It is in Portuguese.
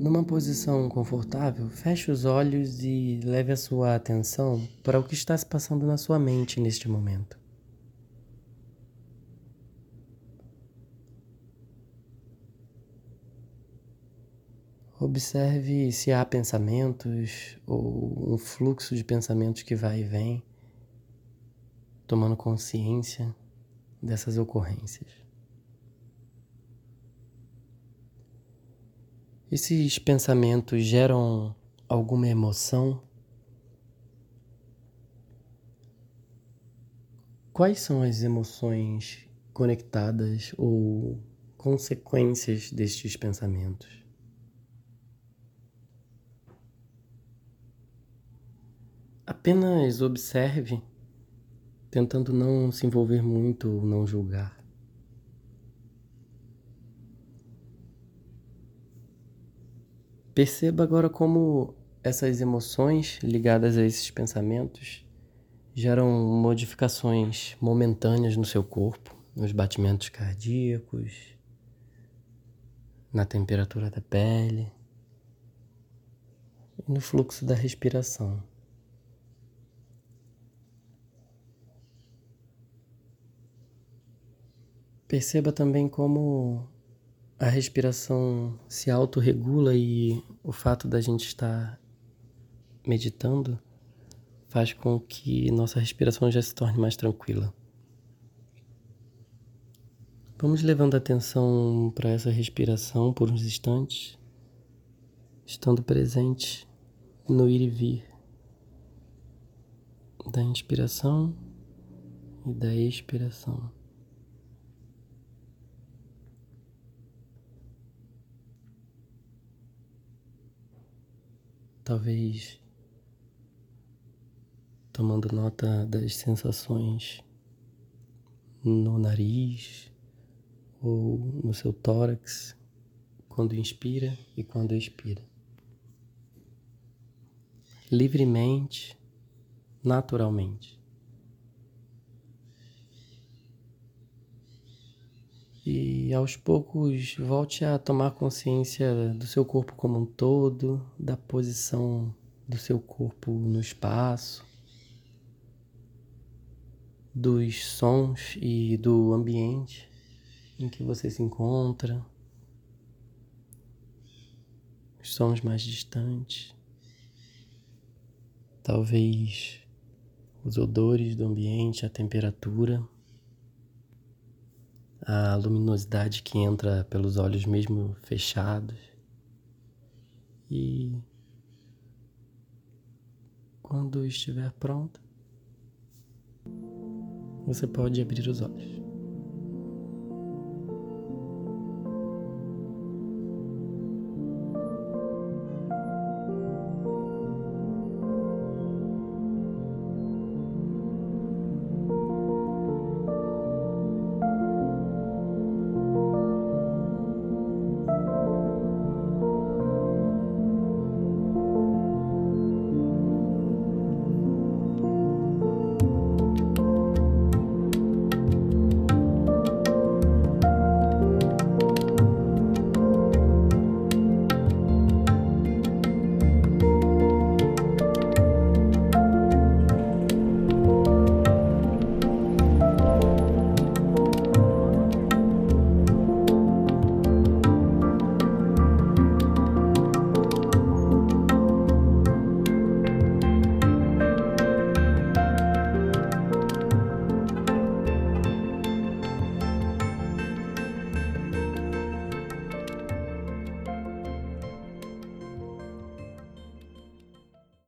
Numa posição confortável, feche os olhos e leve a sua atenção para o que está se passando na sua mente neste momento. Observe se há pensamentos ou um fluxo de pensamentos que vai e vem, tomando consciência dessas ocorrências. Esses pensamentos geram alguma emoção? Quais são as emoções conectadas ou consequências destes pensamentos? Apenas observe, tentando não se envolver muito ou não julgar. Perceba agora como essas emoções ligadas a esses pensamentos geram modificações momentâneas no seu corpo, nos batimentos cardíacos, na temperatura da pele e no fluxo da respiração. Perceba também como a respiração se autorregula e o fato da gente estar meditando faz com que nossa respiração já se torne mais tranquila. Vamos levando a atenção para essa respiração por uns instantes, estando presente no ir e vir da inspiração e da expiração. Talvez tomando nota das sensações no nariz ou no seu tórax quando inspira e quando expira. Livremente, naturalmente. E aos poucos volte a tomar consciência do seu corpo como um todo, da posição do seu corpo no espaço, dos sons e do ambiente em que você se encontra, os sons mais distantes, talvez os odores do ambiente, a temperatura a luminosidade que entra pelos olhos mesmo fechados. E quando estiver pronta, você pode abrir os olhos.